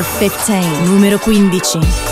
15, numero 15.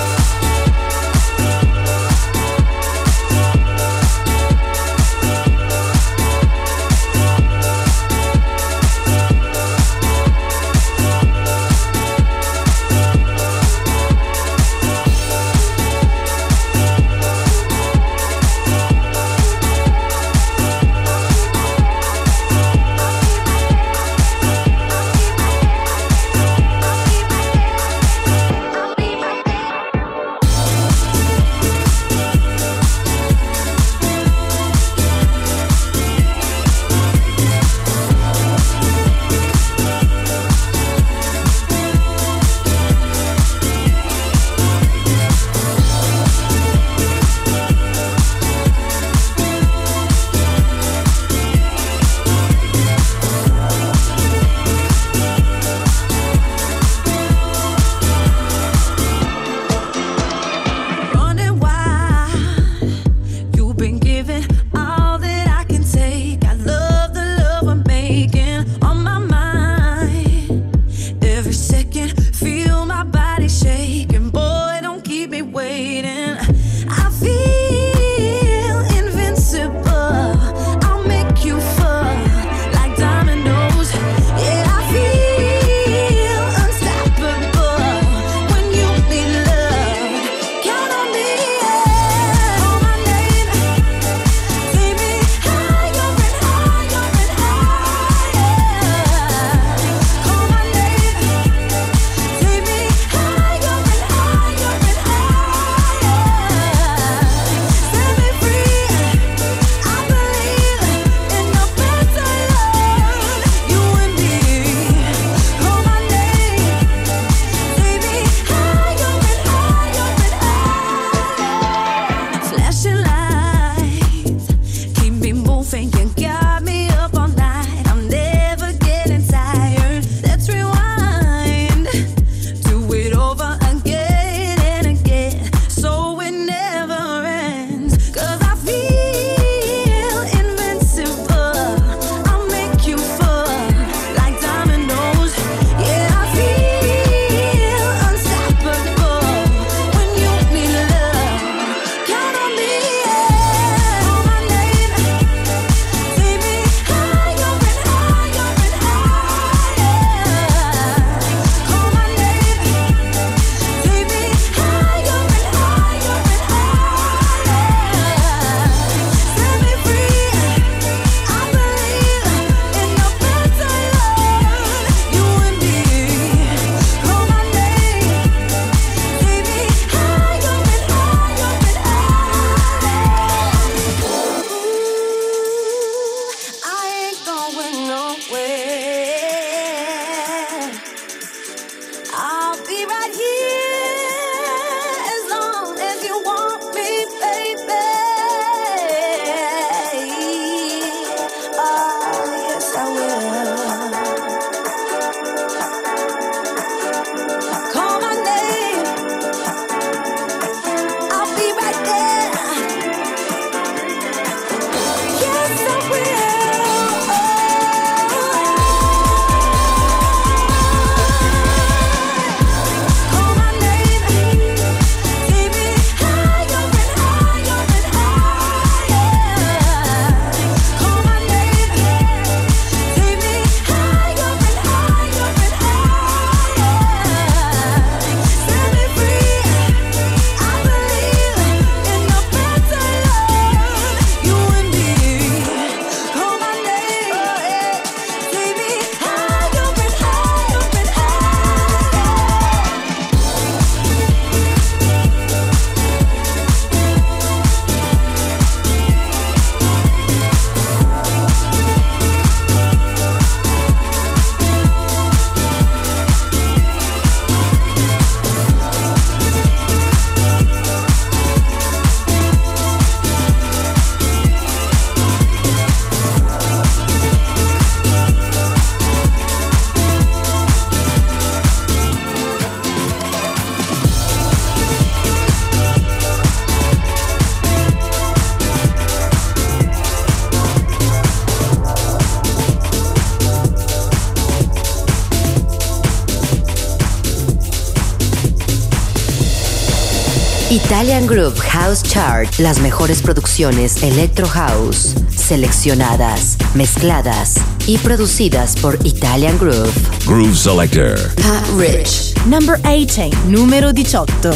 Italian Group House Chart, las mejores producciones Electro House, seleccionadas, mezcladas y producidas por Italian Groove. Groove Selector. Pat Rich. Number 18, numero 18.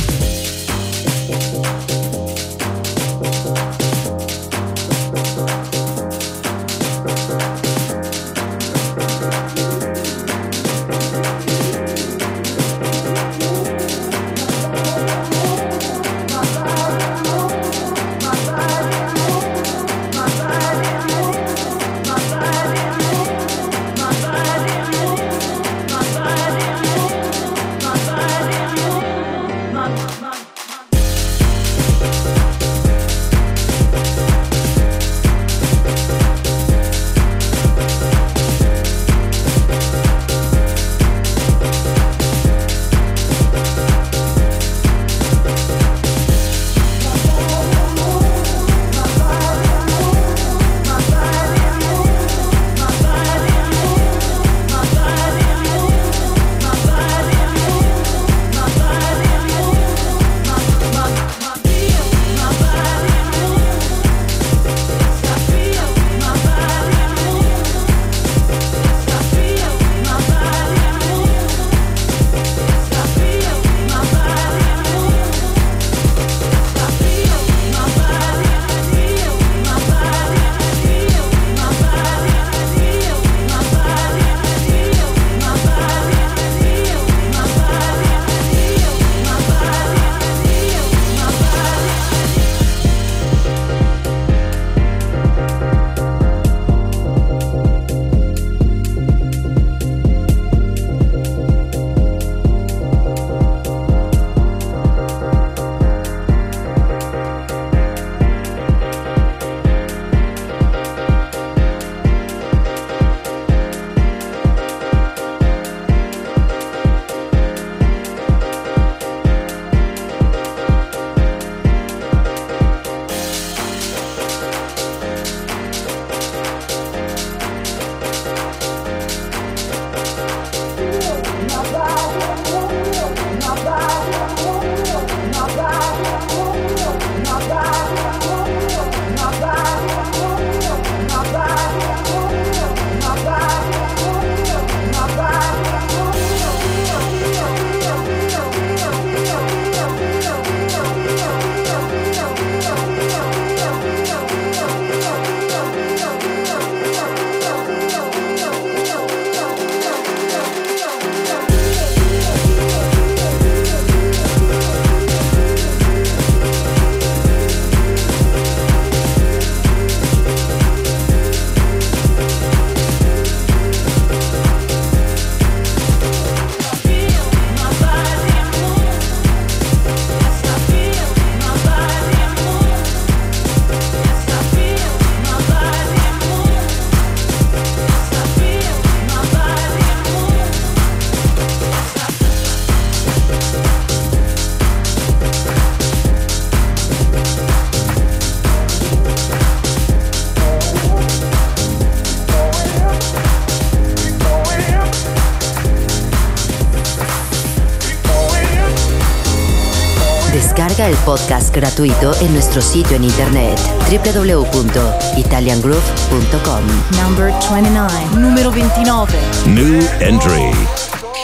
Podcast gratuito en nuestro sitio en internet www.italiangroove.com. Number 29, número 29. New entry.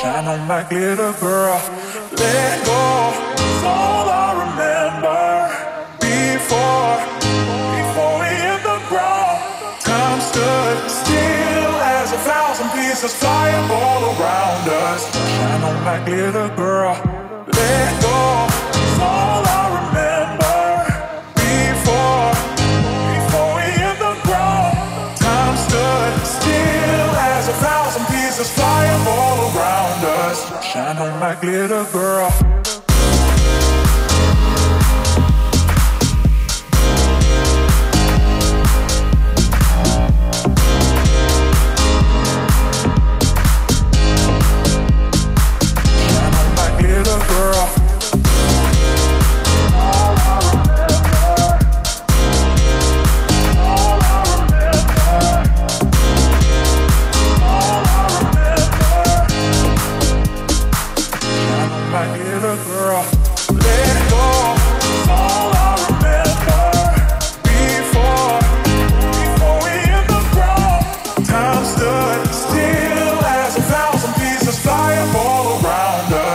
Shine on my glitter girl. Let go. all I remember. Before, before we hit the ground. Time stood still as a thousand pieces flying all around us. Shine on my glitter girl. Glitter girl.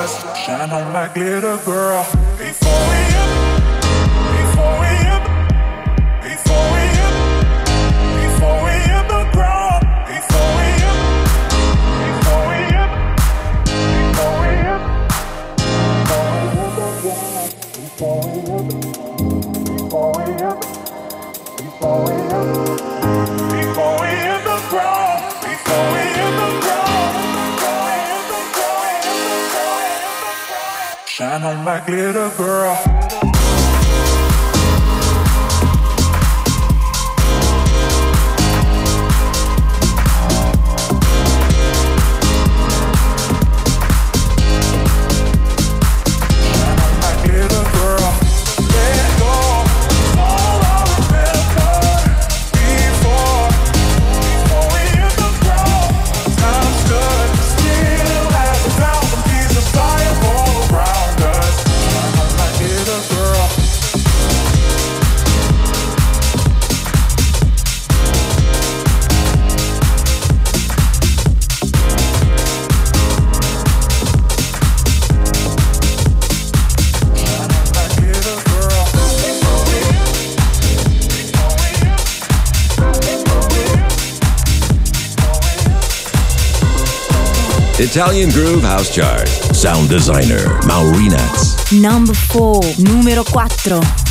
eyes. Shine on my girl. Before on my glitter girl. Italian Groove House Chart. Sound designer Maurinats. Number 4, numero 4.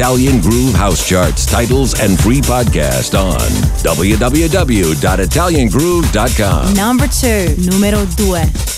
Italian Groove House Charts, titles, and free podcast on www.italiangroove.com. Number 2, numero 2.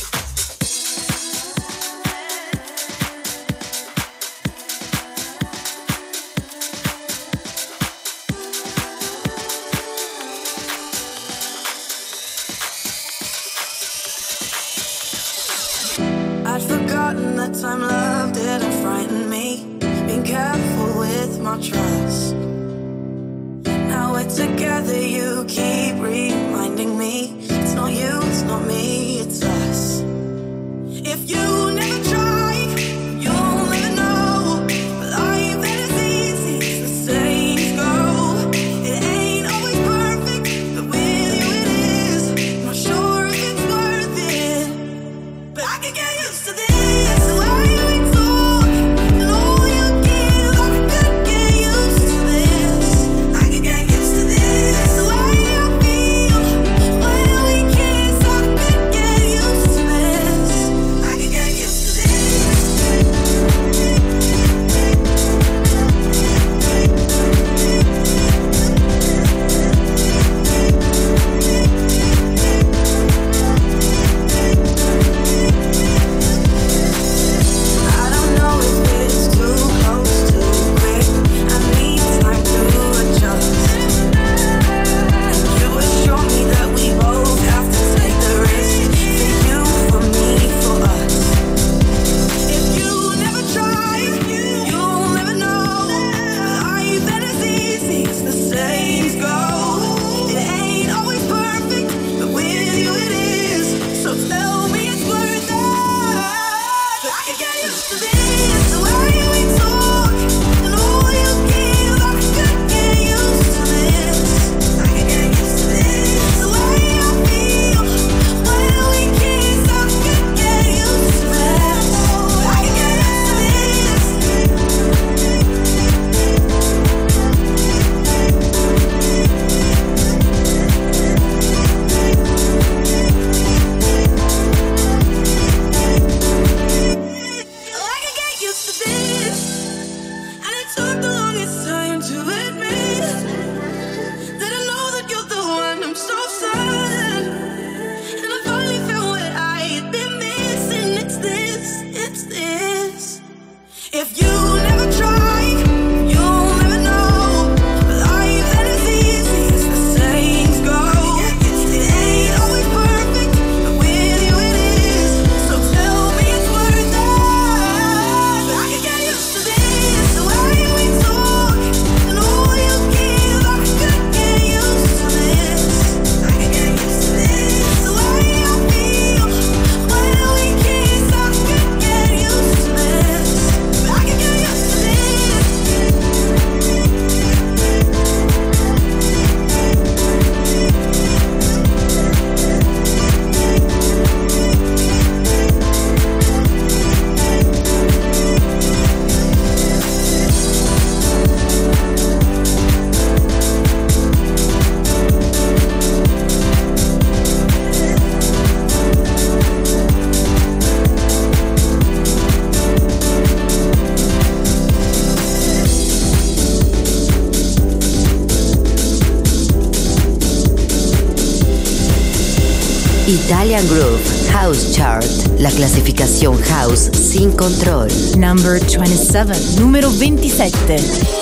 Italian Groove House Chart, la clasificación house sin control. Number 27, número 27.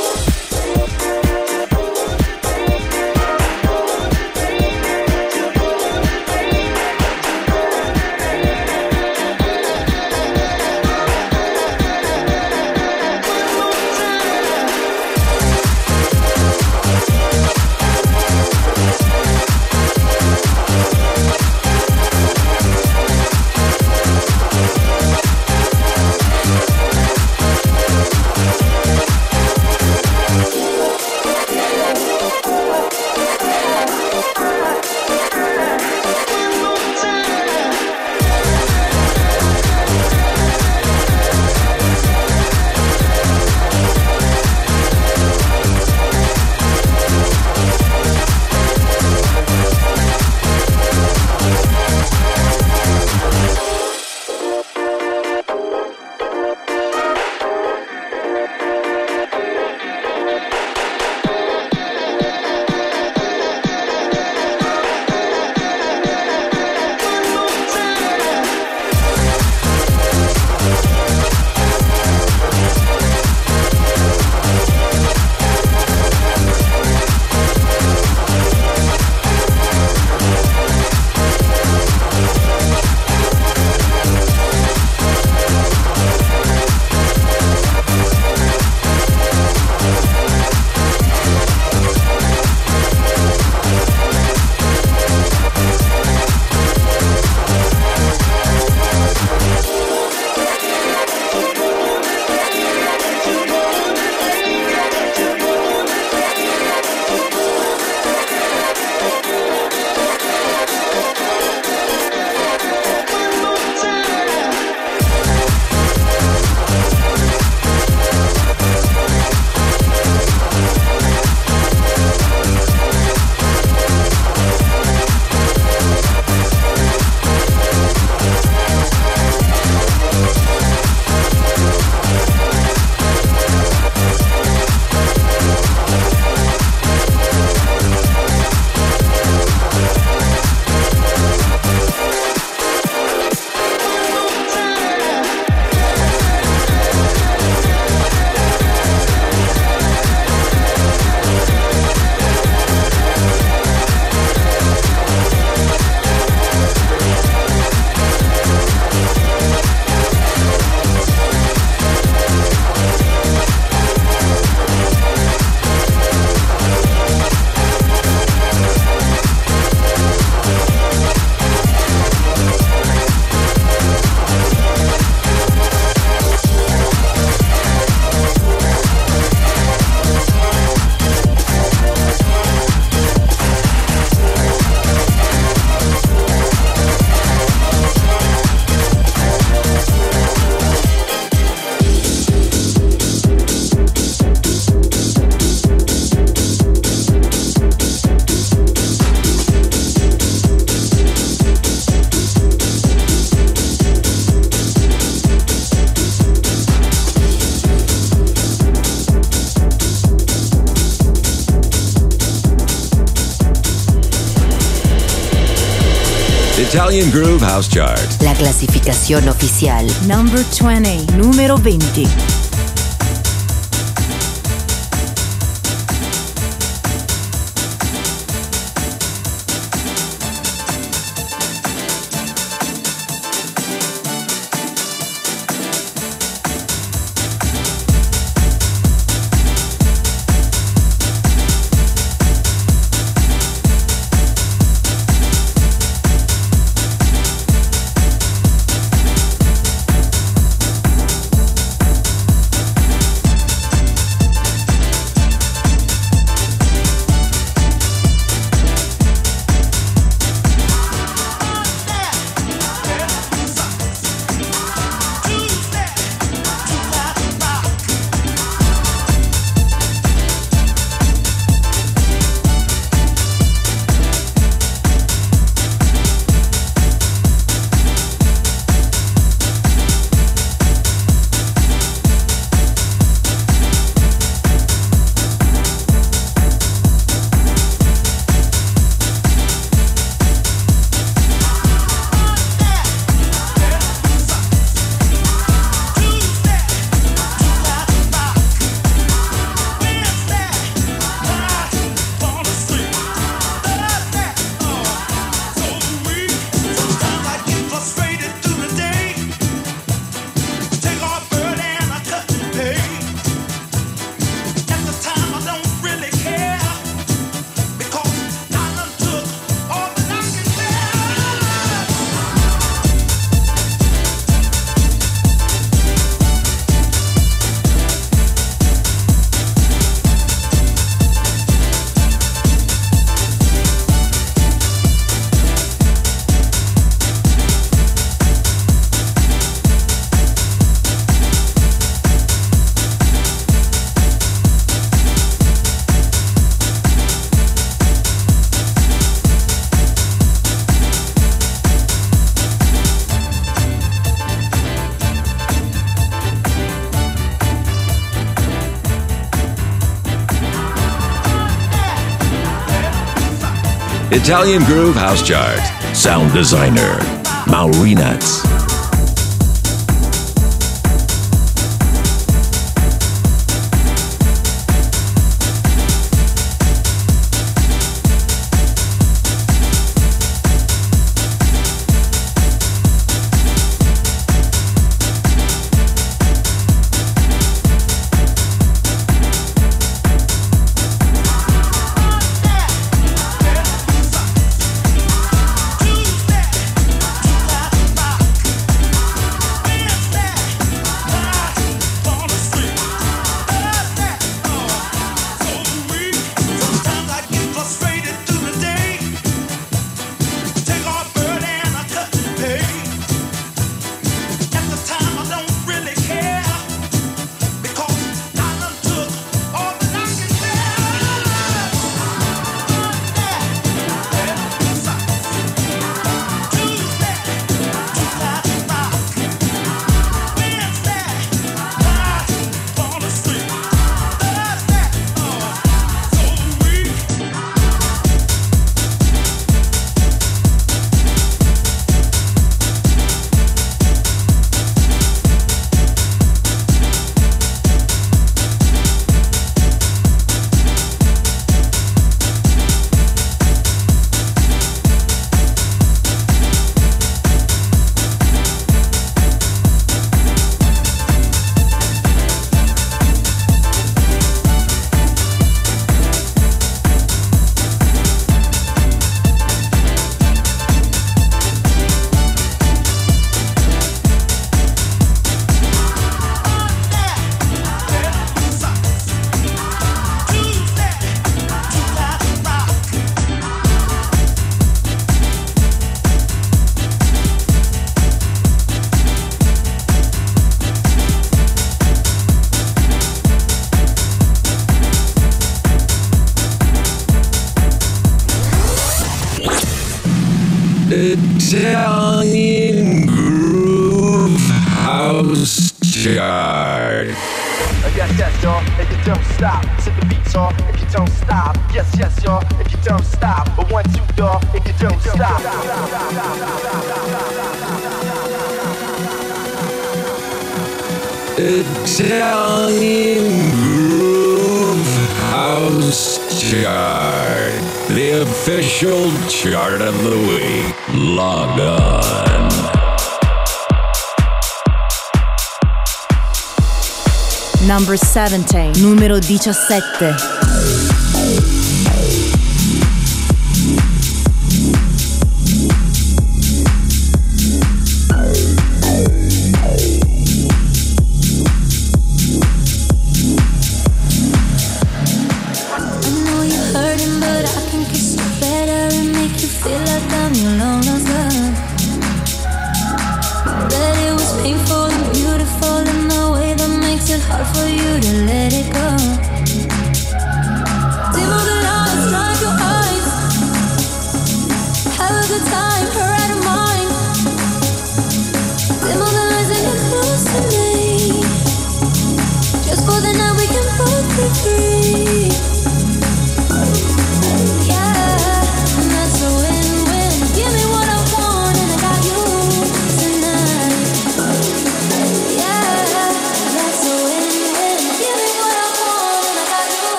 Italian Groove House Chart. La clasificación oficial. Number 20, numero 20. Italian Groove House Chart. Sound designer, Maurinats. Italian The official chart of the week. Log on. Number 17, numero 17.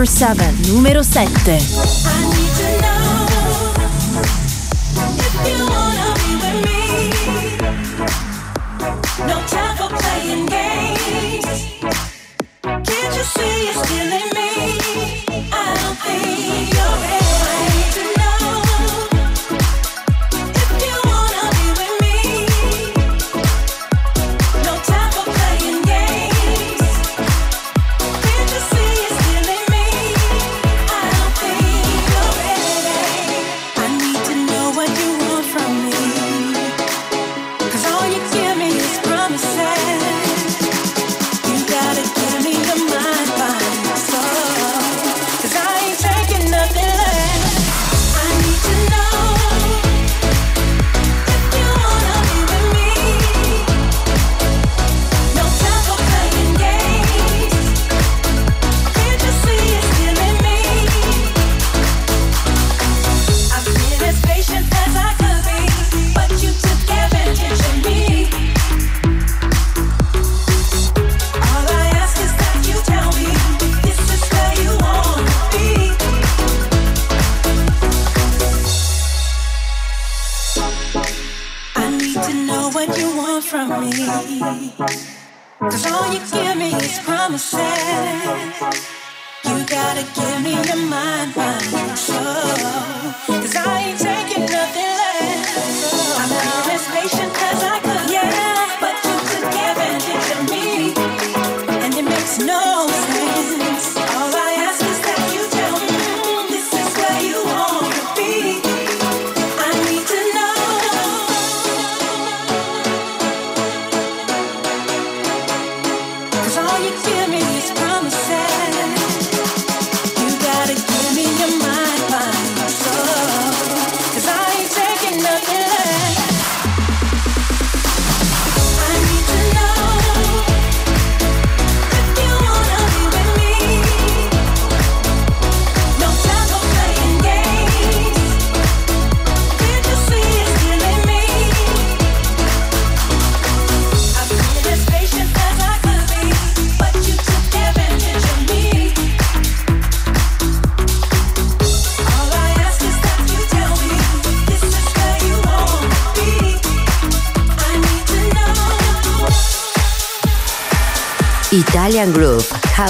Number 7, numero 7.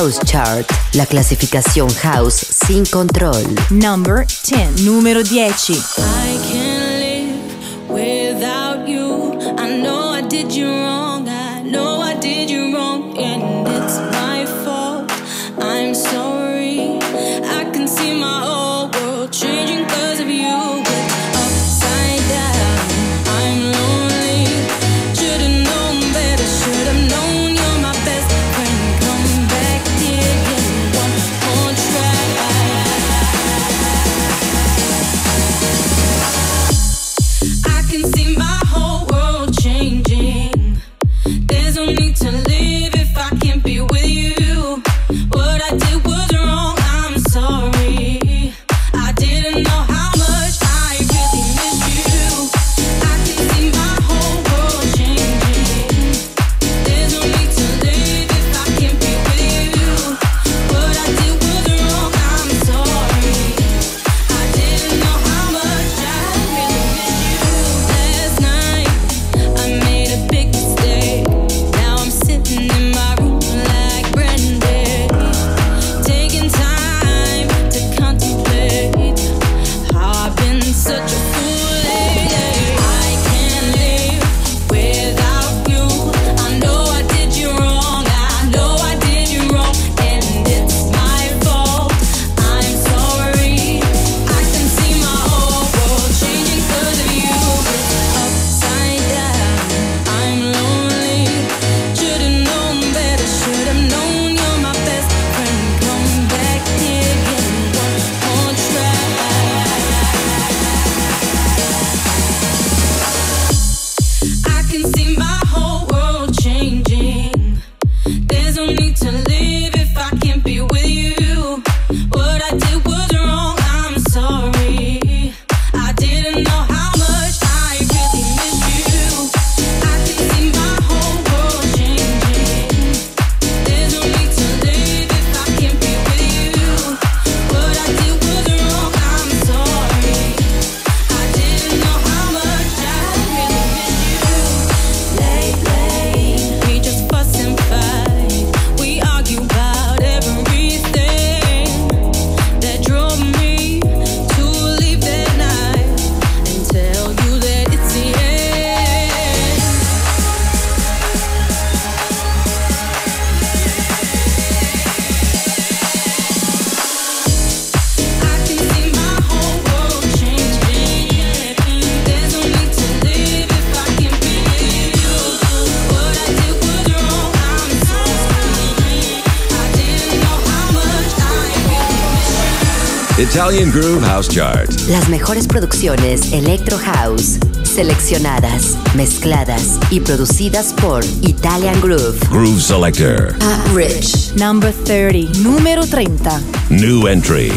House Chart, la clasificación house sin control. Number 10, número 10. Italian Groove House Chart. Las mejores producciones Electro House, seleccionadas, mezcladas y producidas por Italian Groove. Groove Selector. Rich. Number 30, número 30. New entry.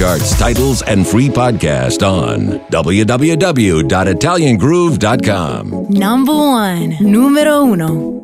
charts, titles, and free podcast on www.italiangroove.com. Number one, numero uno.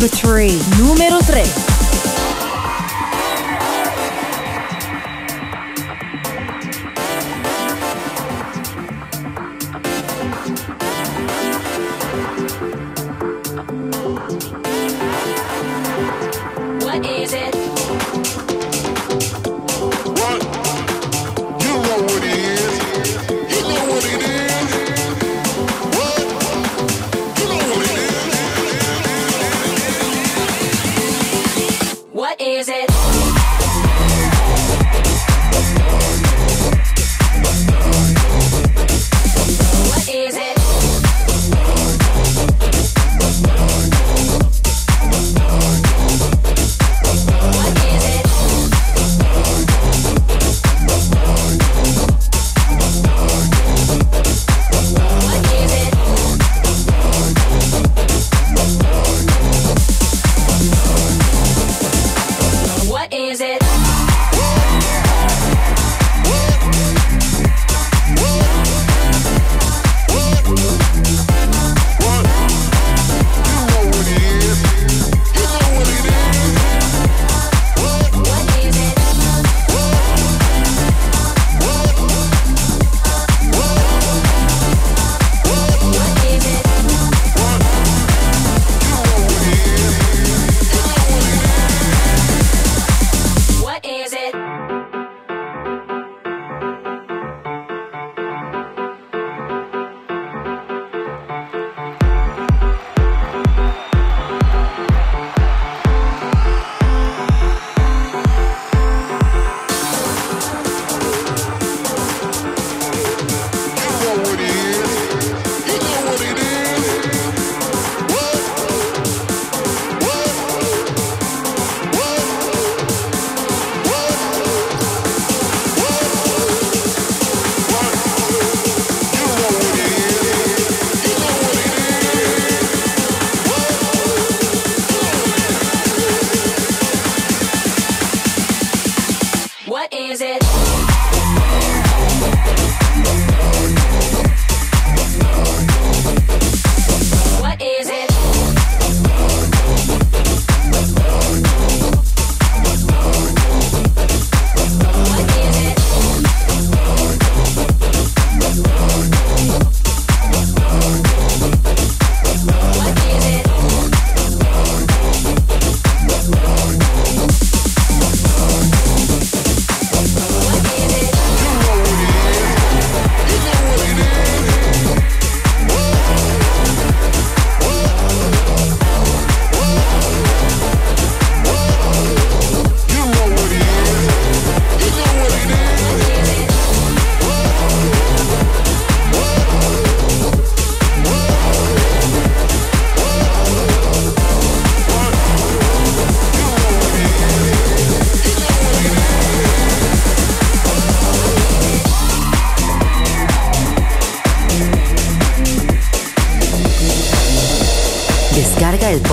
number three.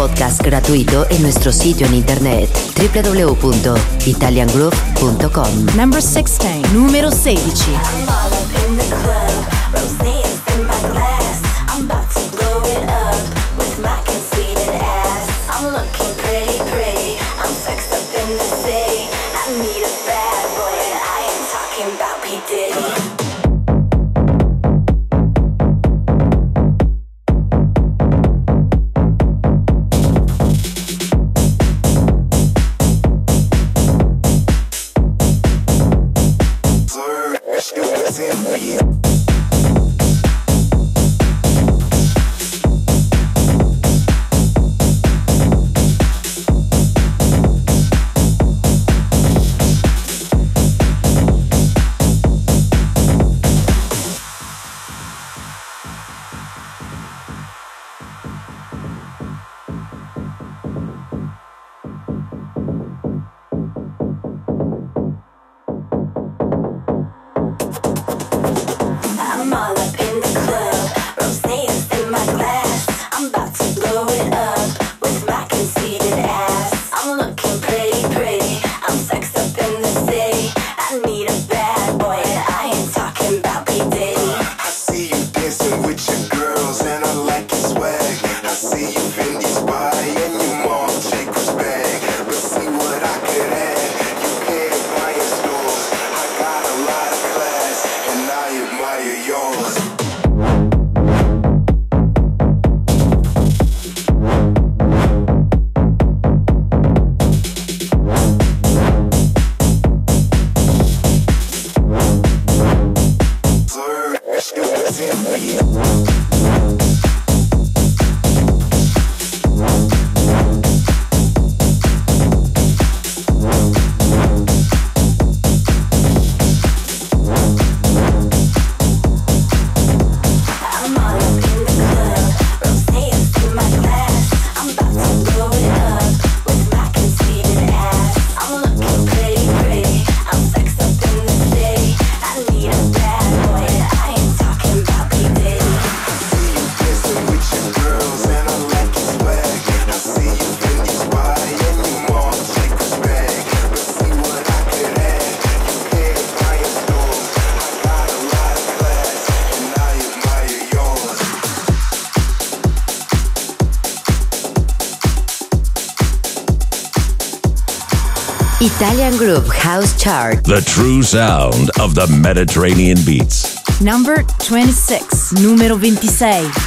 podcast gratuito en nuestro sitio en internet www.italiangroove.com. Number 16, número 16. Italian Groove House Chart. The true sound of the Mediterranean beats. Number 26. Numero 26.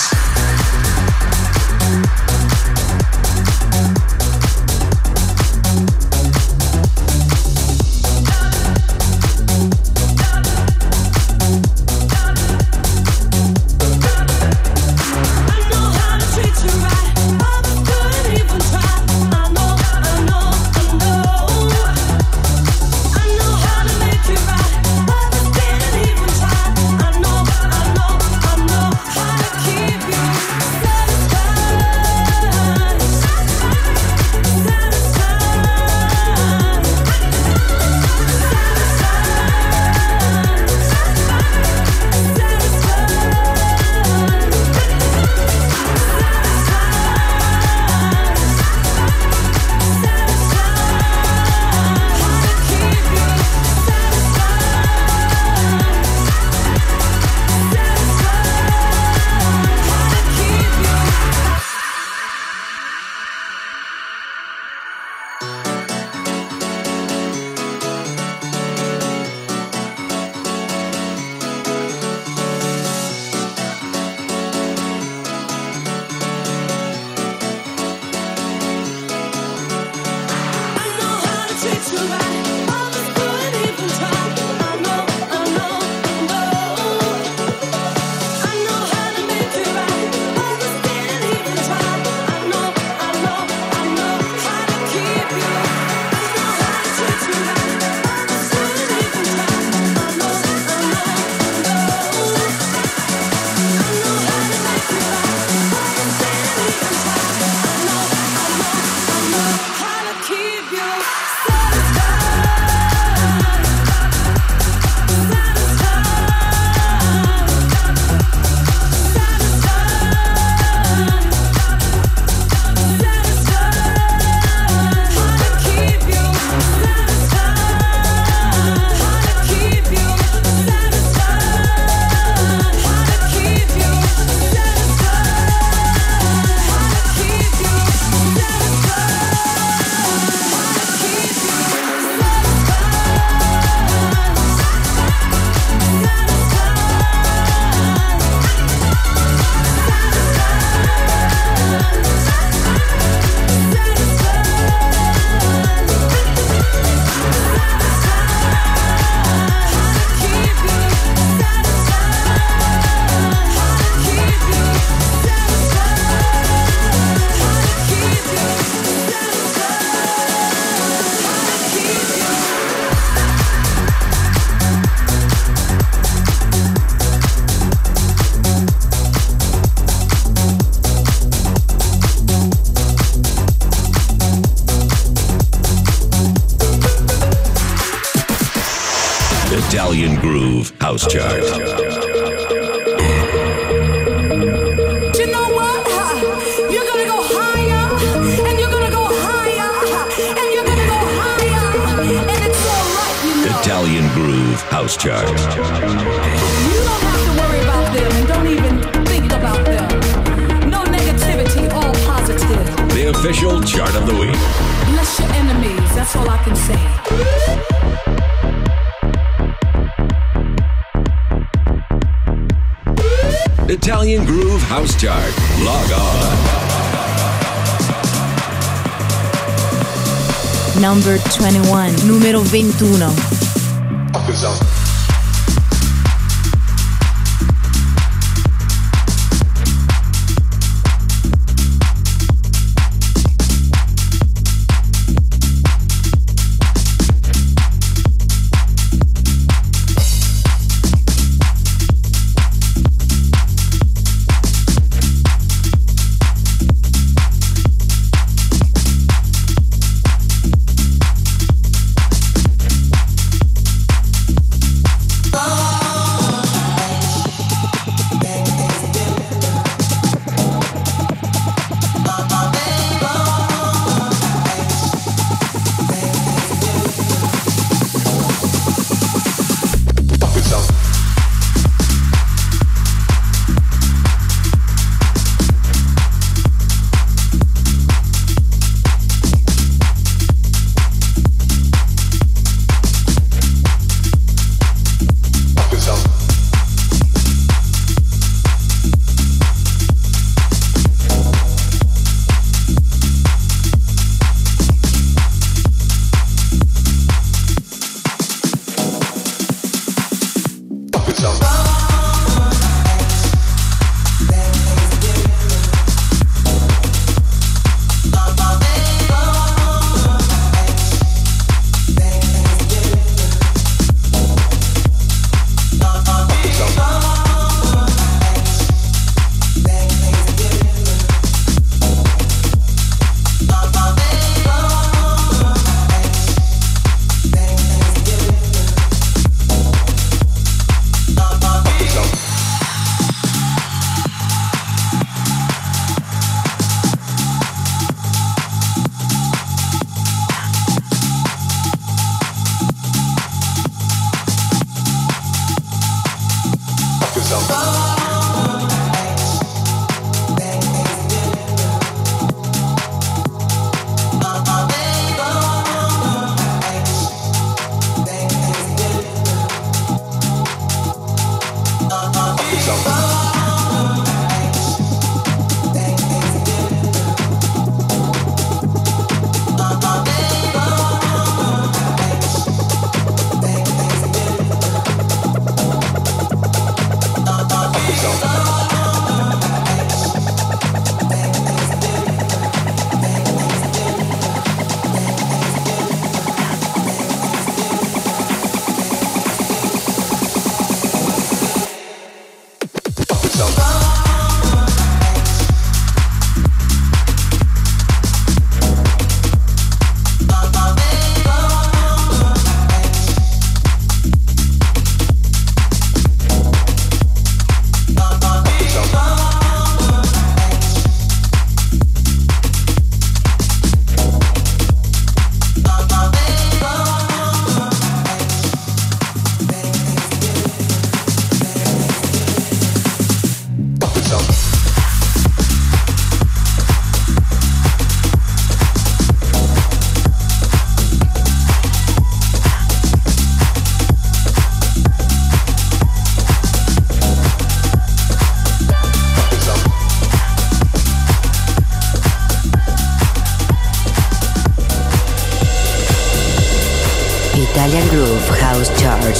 21.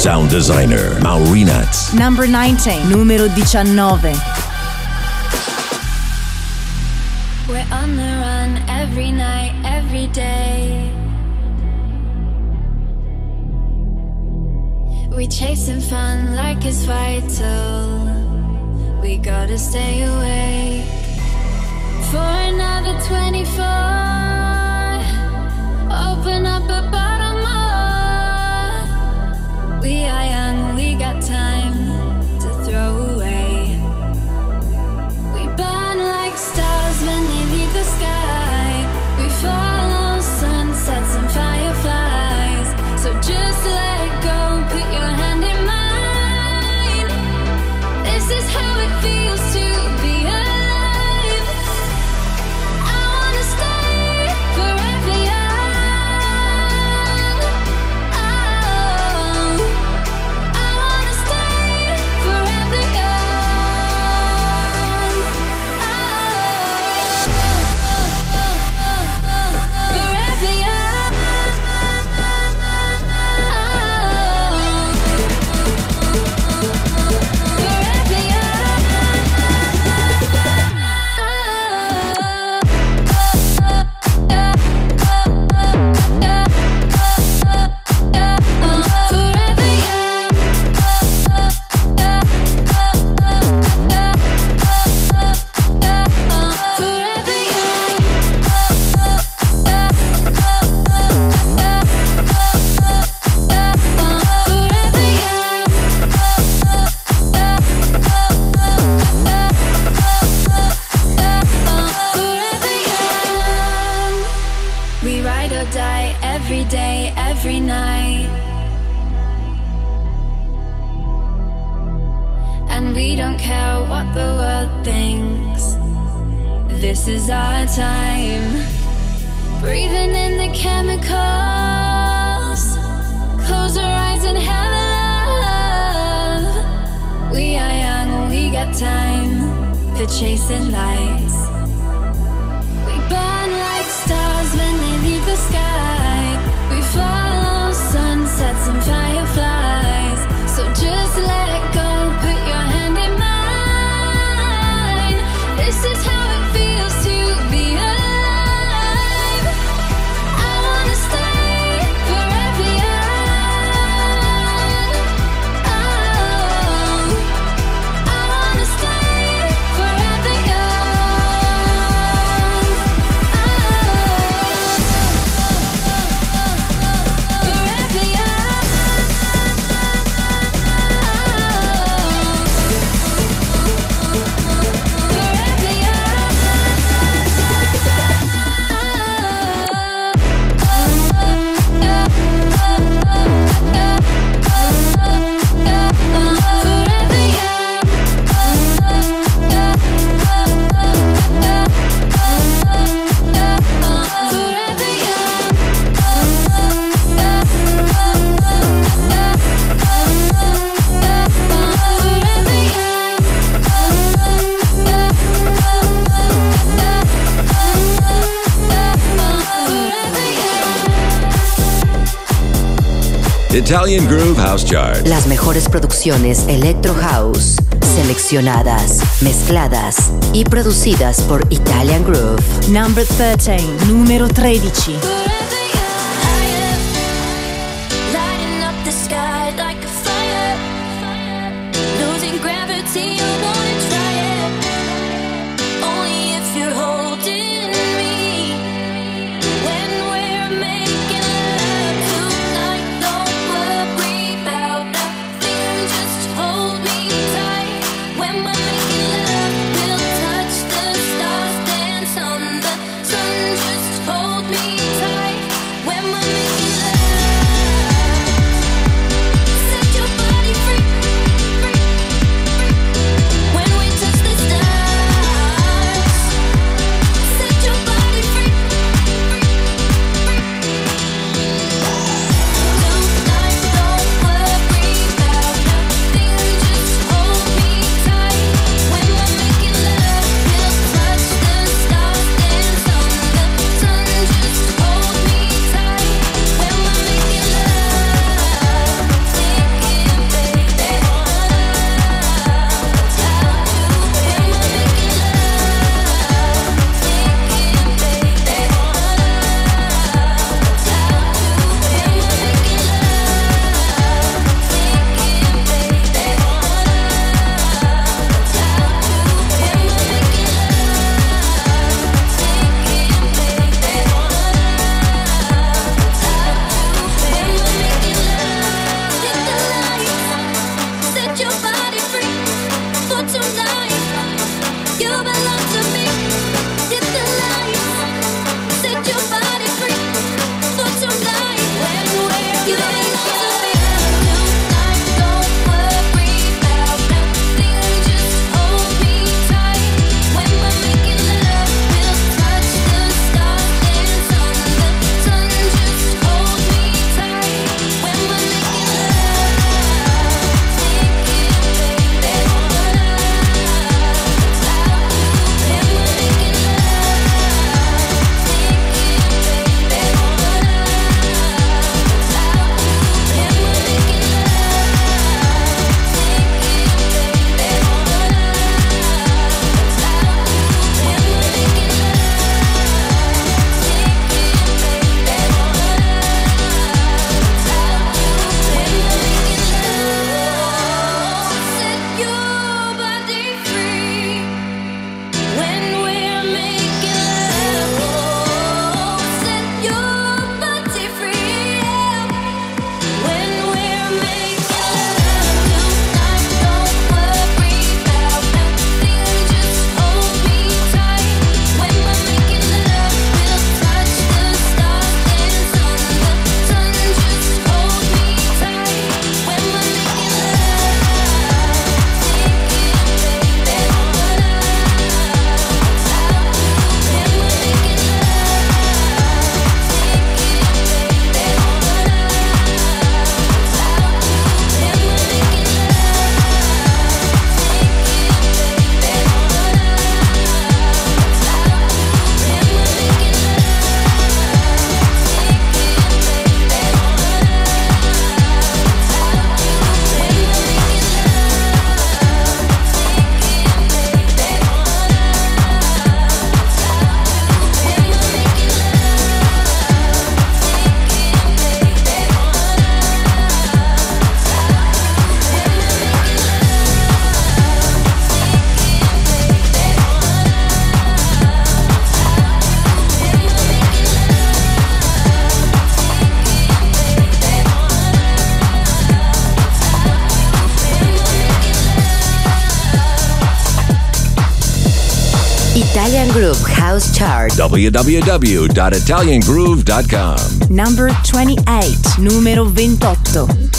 Sound designer Maurinat. Number 19. Numero 19. Italian Groove House Chart. Las mejores producciones Electro House, seleccionadas, mezcladas y producidas por Italian Groove. Number 13, número 13. House Chart. www.italiangroove.com. Number 28, numero 28.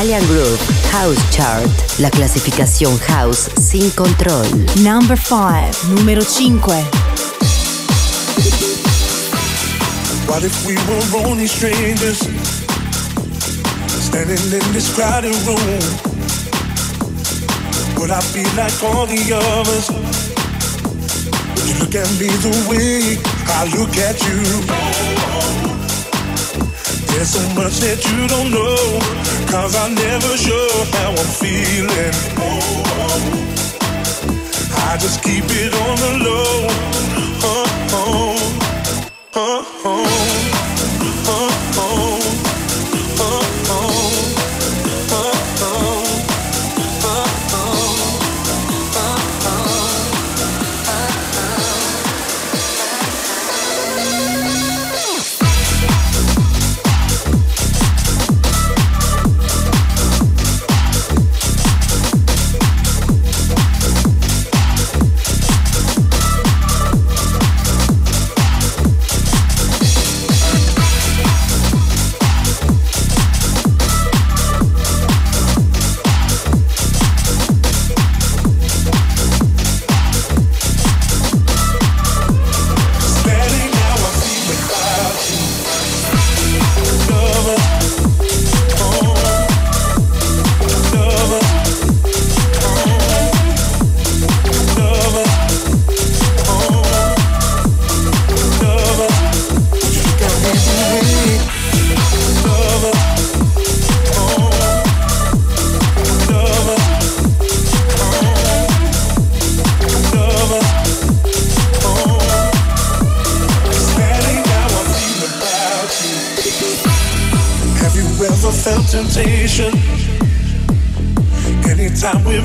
Italian Groove House Chart. La clasificación house sin control. Number 5, numero 5. What if we were only strangers standing in this crowded room? Would I be like all the others? Would you look at me the way I look at you? There's so much that you don't know, cause I never show how I'm feeling. I just keep it on the low. Uh, oh.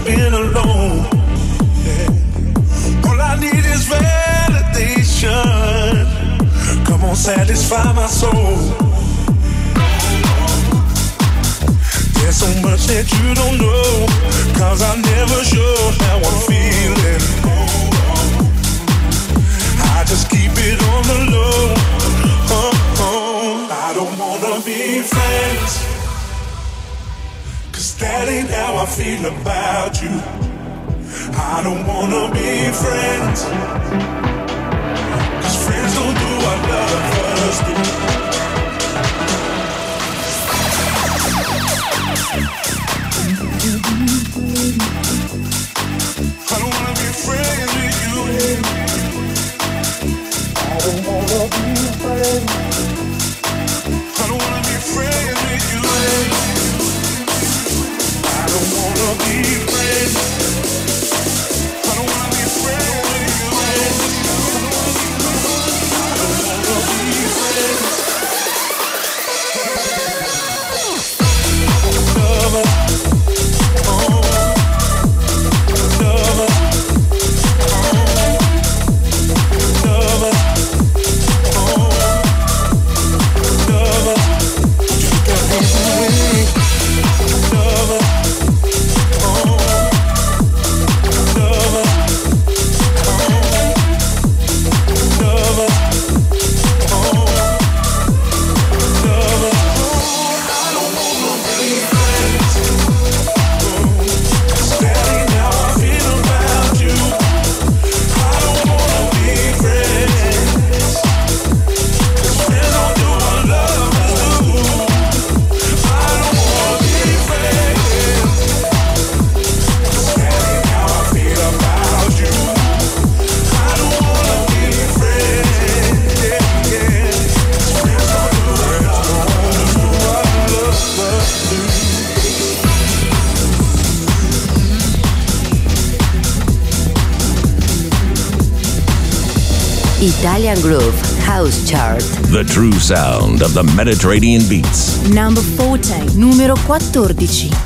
We've sound of the Mediterranean beats. Number 14, numero 14.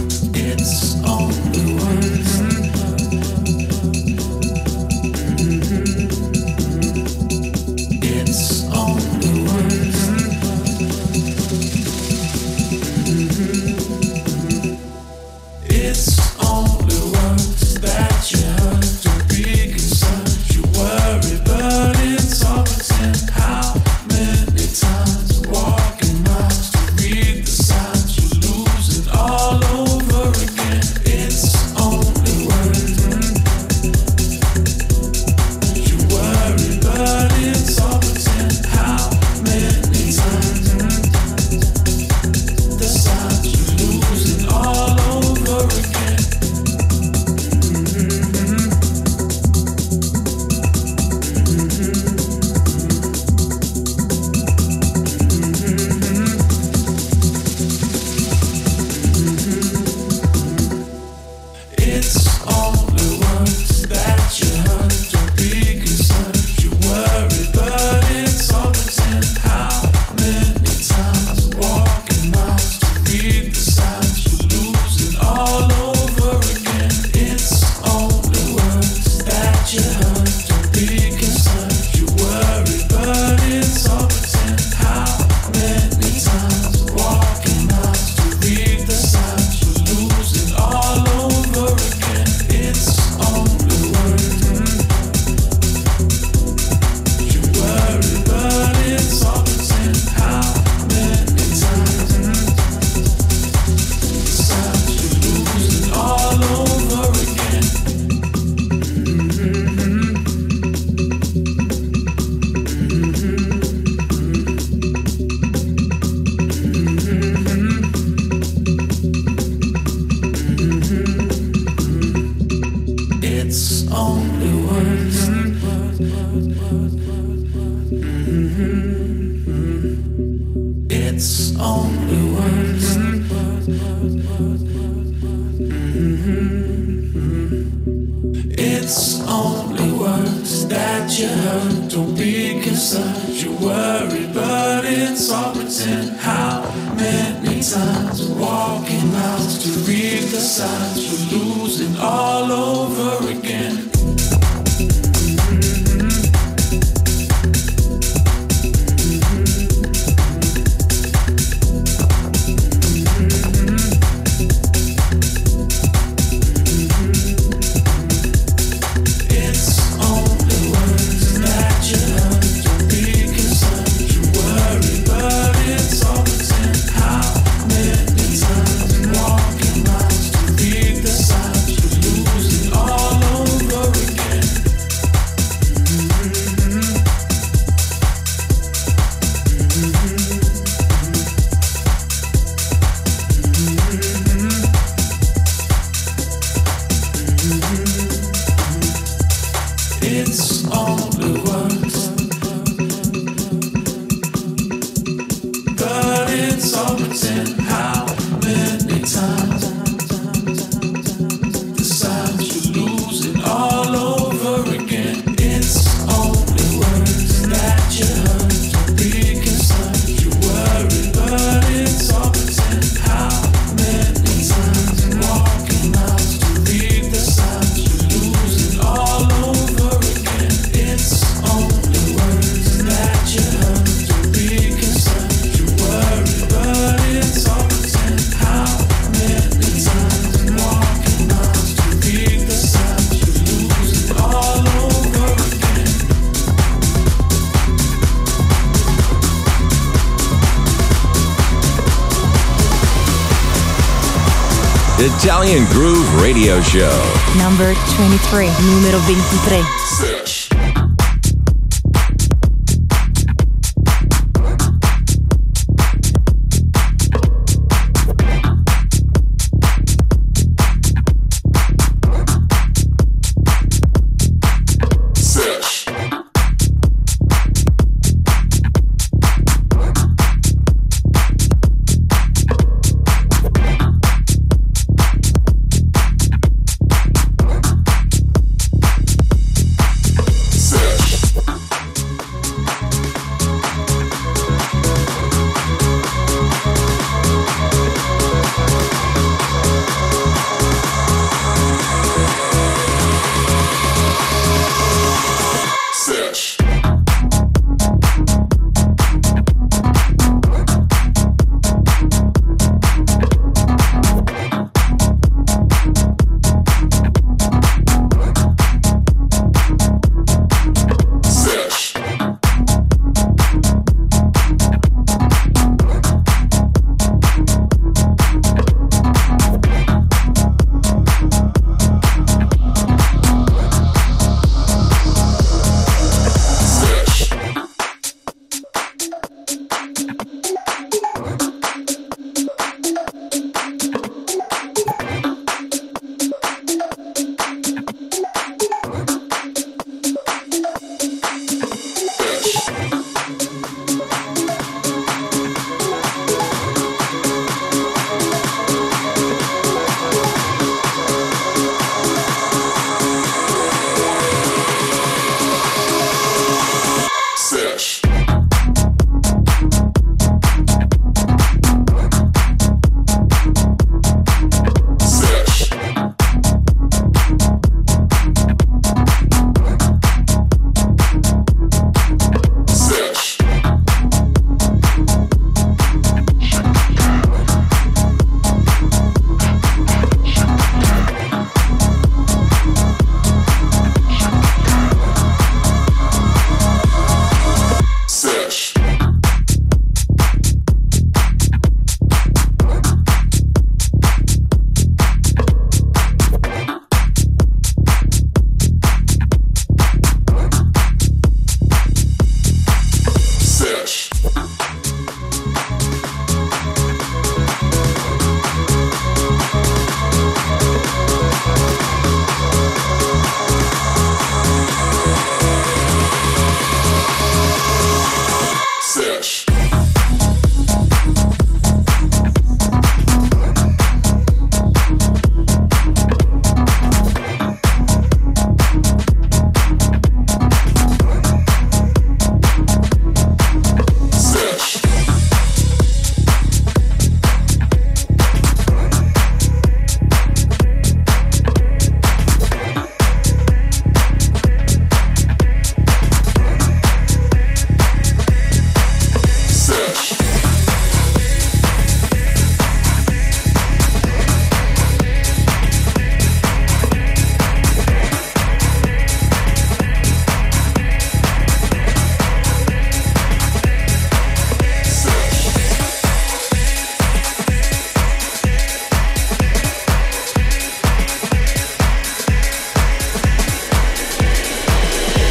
Italian Groove Radio Show. Number 23. Numero 23.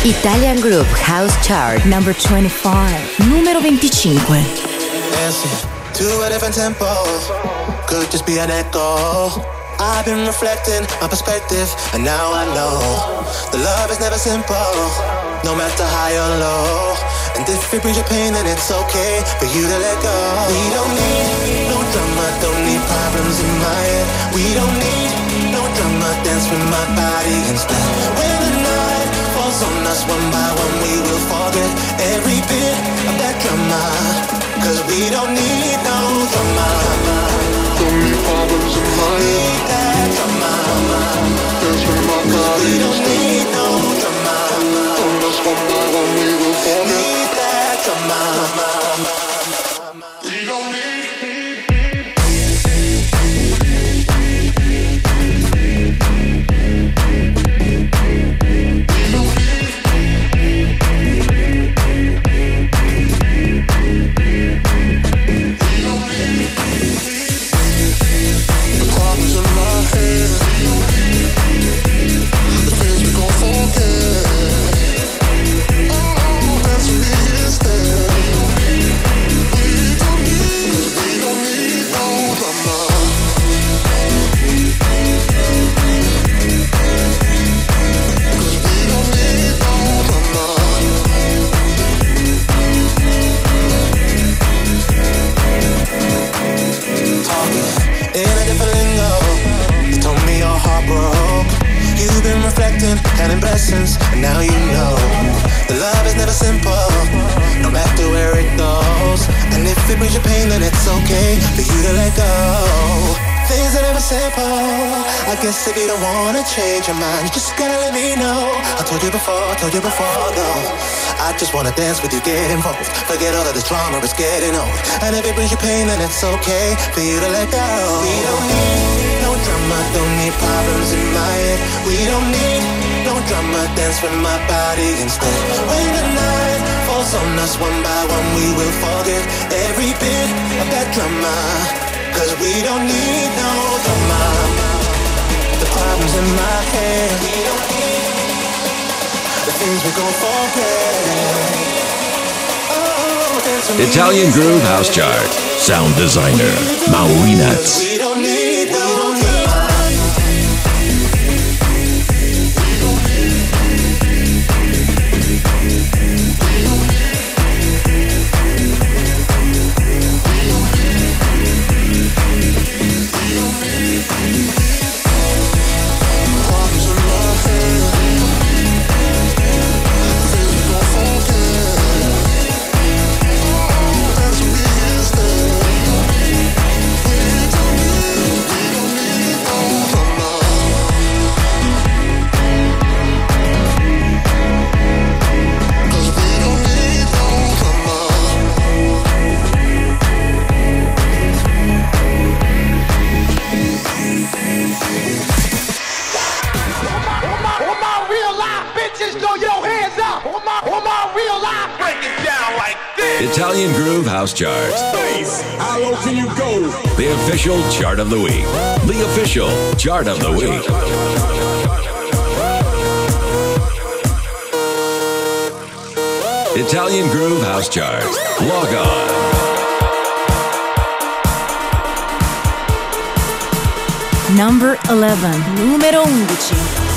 Italian Groove House Chart Number 25. Numero 25. dancing eh to a different tempo. Could just be an echo. I've been reflecting my perspective, and now I know the love is never simple, no matter high or low. And if it brings you pain, then it's okay for you to let go. We don't need problems in my head. We don't need no drama, dance with my body falls on us one by one, we will forget every bit of that drama. Cause we don't need no drama. Don't need problems in my. Need that drama. Dance with my body We don't need no drama. On us one by one, we will forget. Need that drama. If you don't wanna change your mind, you just gotta let me know. I told you before, I told you before, though. I just wanna dance with you, get involved. Forget all of this drama, it's getting old. And if it brings you pain, then it's okay for you to let go. We don't need no drama, don't need problems in my head. We don't need no drama, dance with my body instead. When the night falls on us one by one, we will forget every bit of that drama. Cause we don't need no drama. Problems in my head. We don't need the things we gon' forget. Oh. Italian Groove House Chart. Sound designer, Maurinats. Italian Groove House Chart. How low can you go? The official chart of the week. The official chart of the week. Italian Groove House Chart. Log on. Number 11. Numero 11.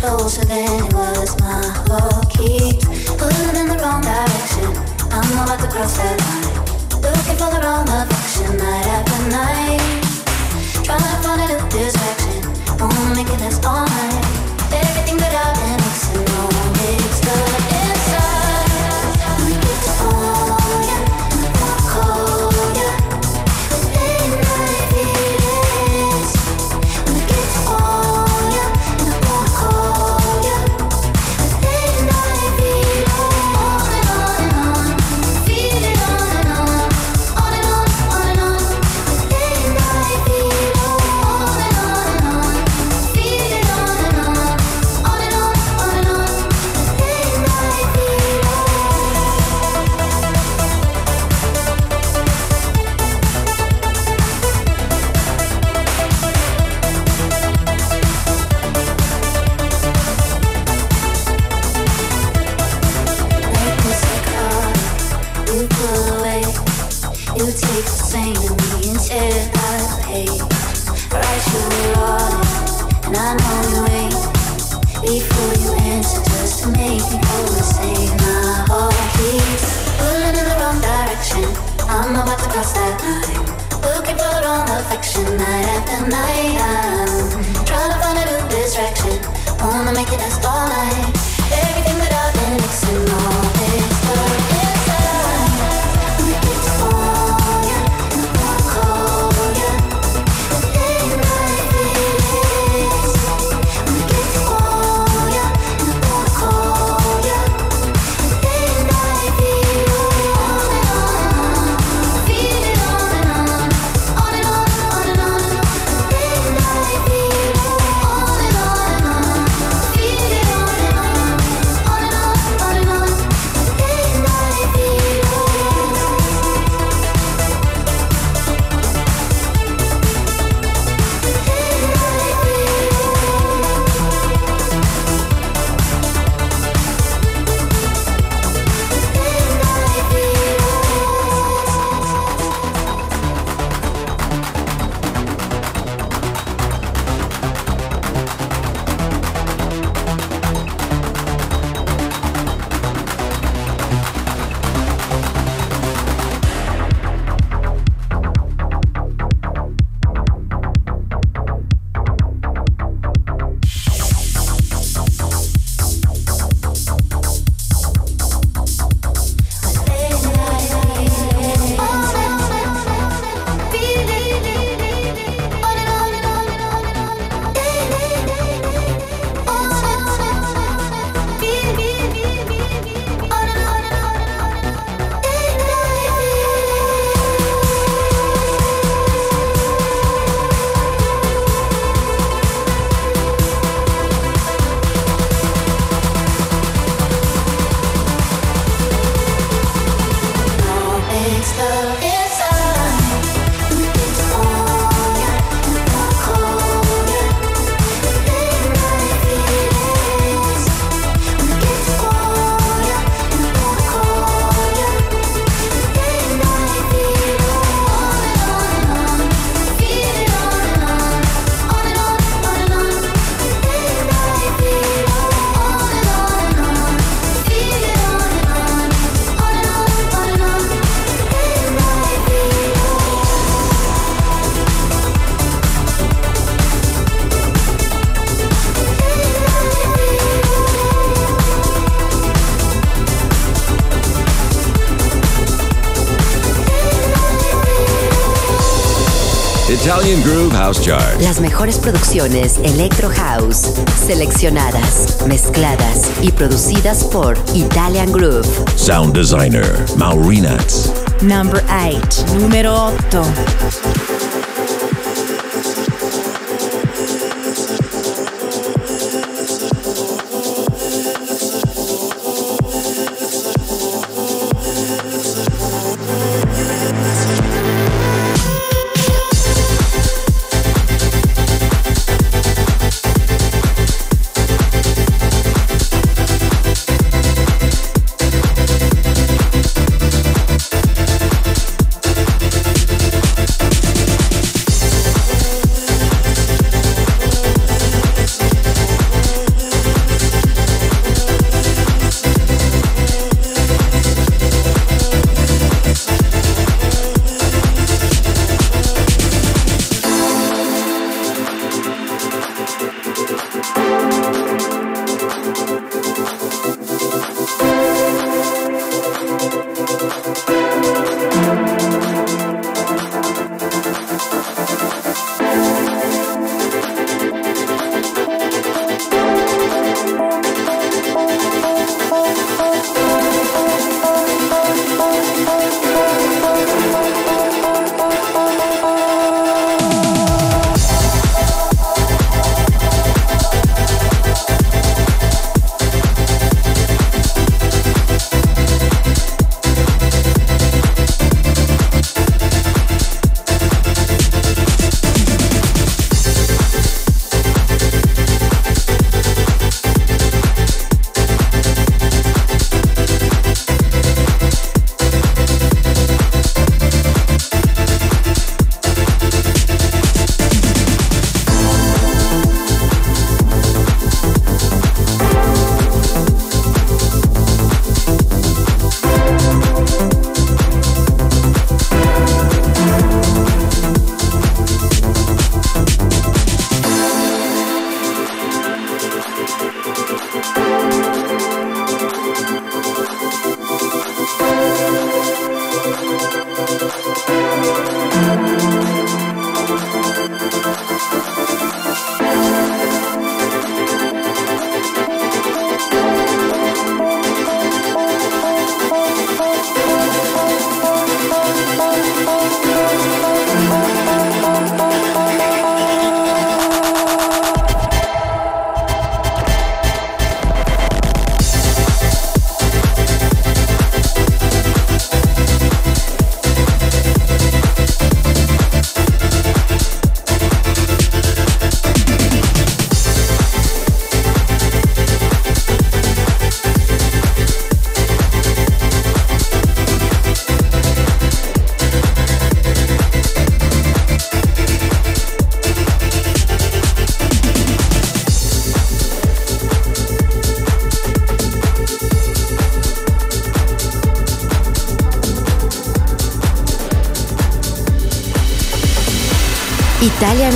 Heaven House Chart. Las mejores producciones Electro House, seleccionadas, mezcladas y producidas por Italian Groove. Sound designer Maurinats. Number 8. Numero 8.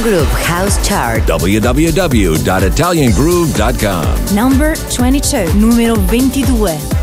Groove House Chart. www.italiangroove.com. Number 22. Numero 22.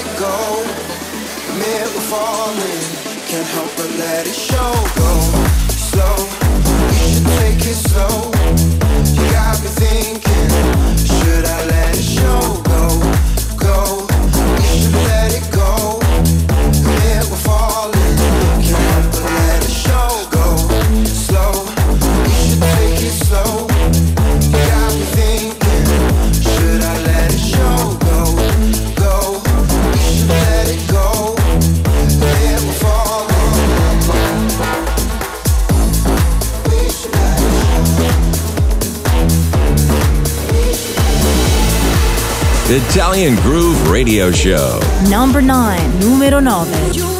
it go. Mirror falling, can't help but let it show. Go slow, you should take it slow. You got me thinking. Italian Groove Radio Show. Number 9, numero nove.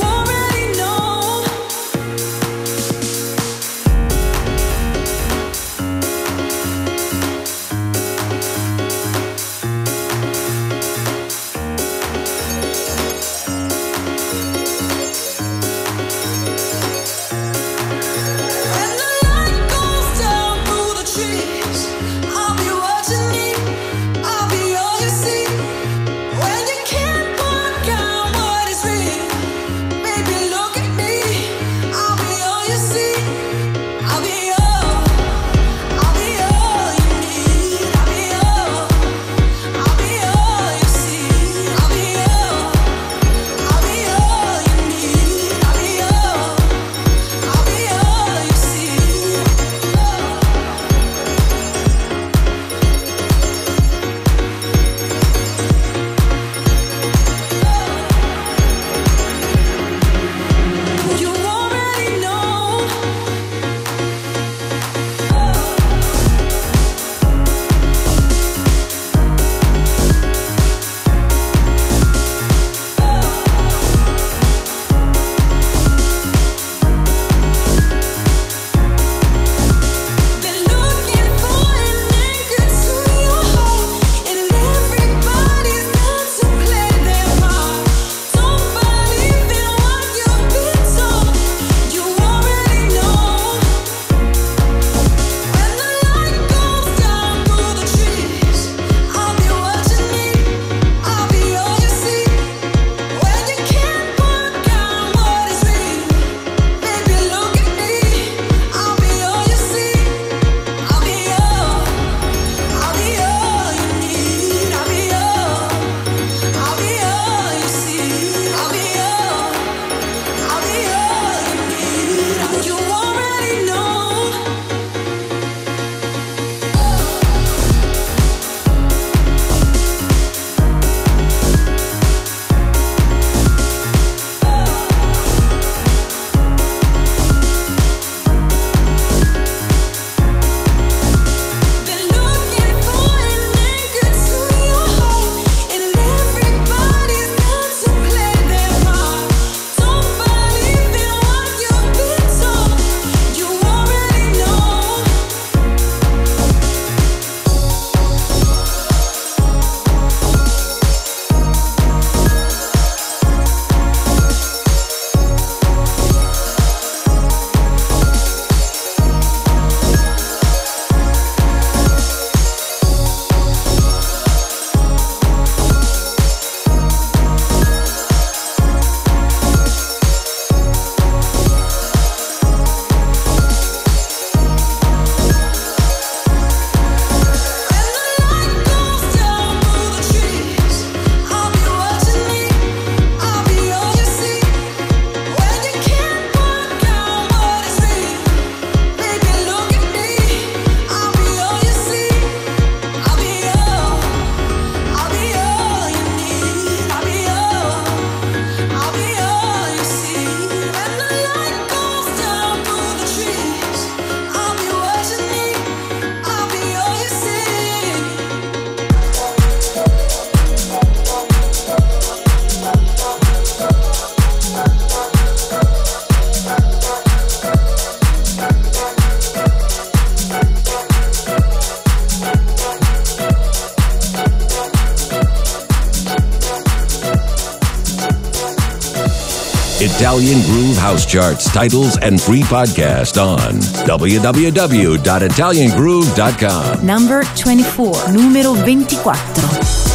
Titles and free podcast on www.italiangroove.com. Number 24, numero 24.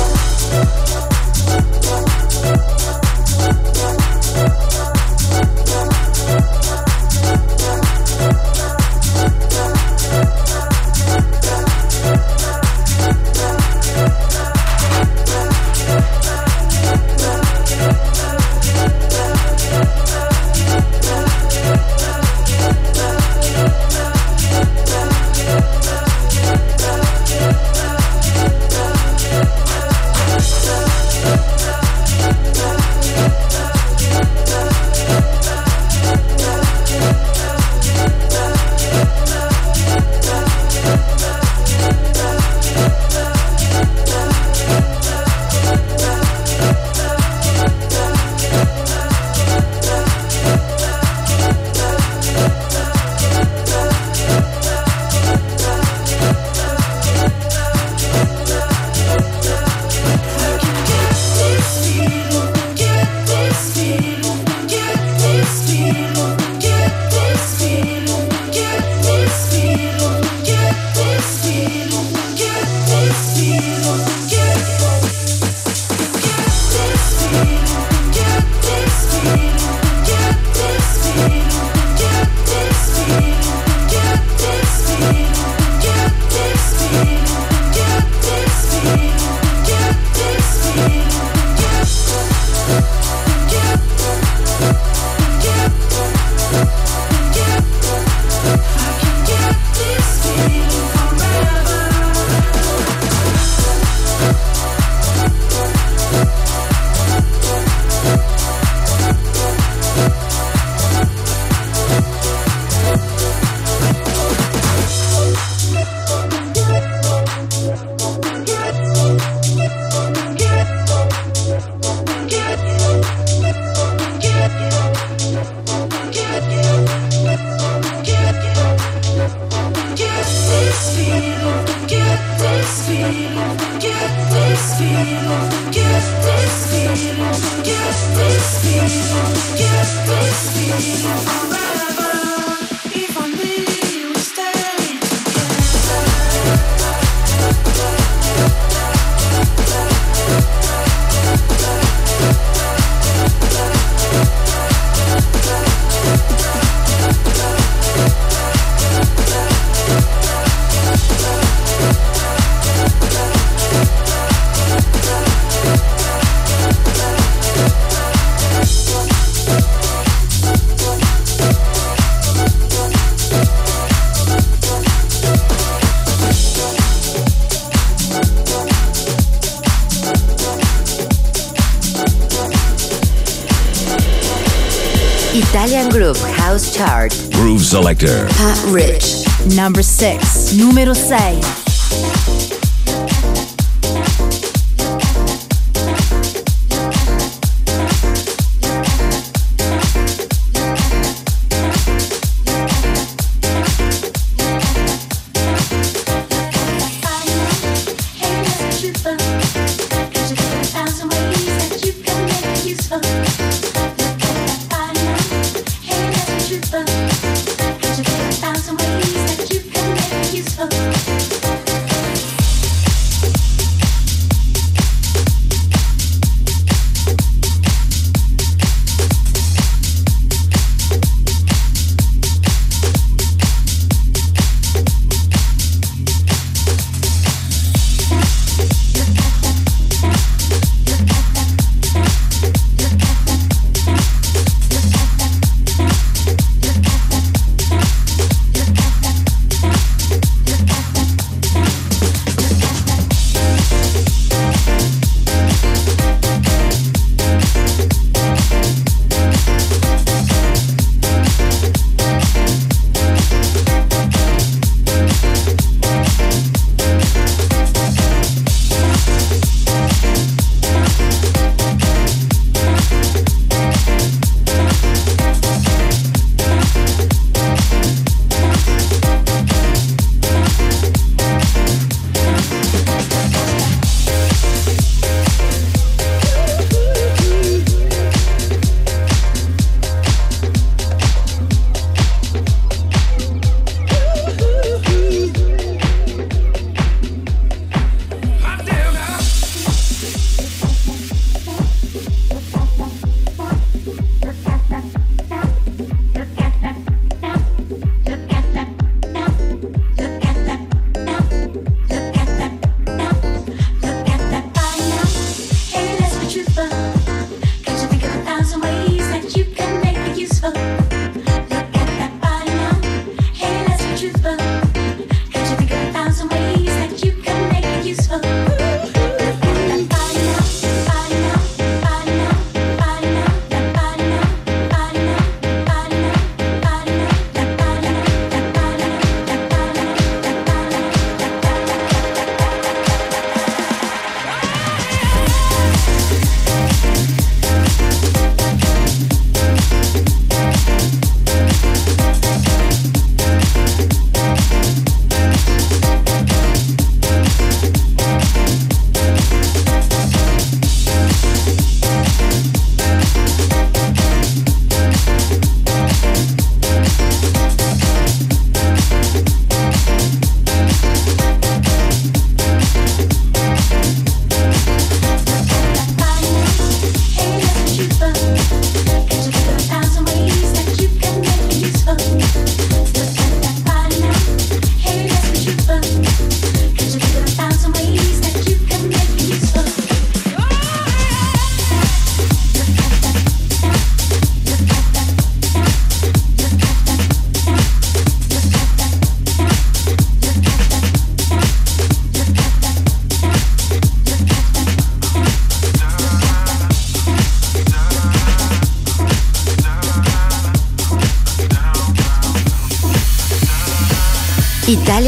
Selector. Pat Rich. Number 6, numero 6.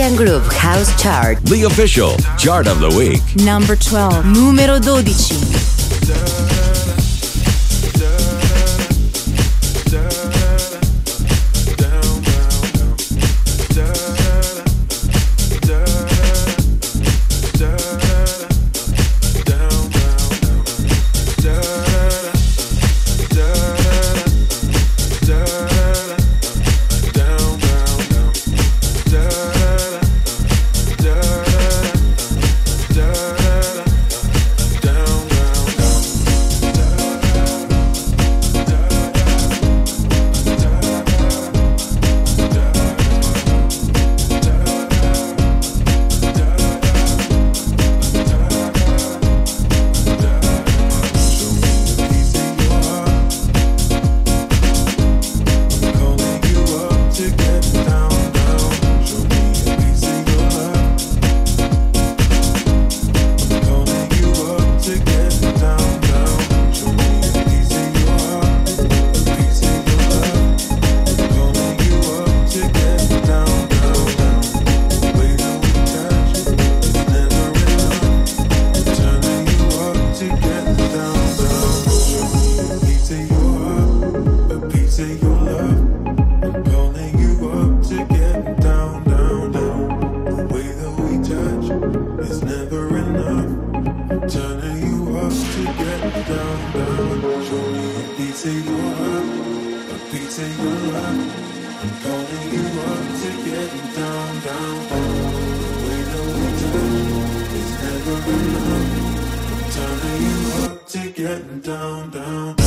Italian Groove House Chart. The official chart of the week. Number 12. Numero 12. you up to getting down, down.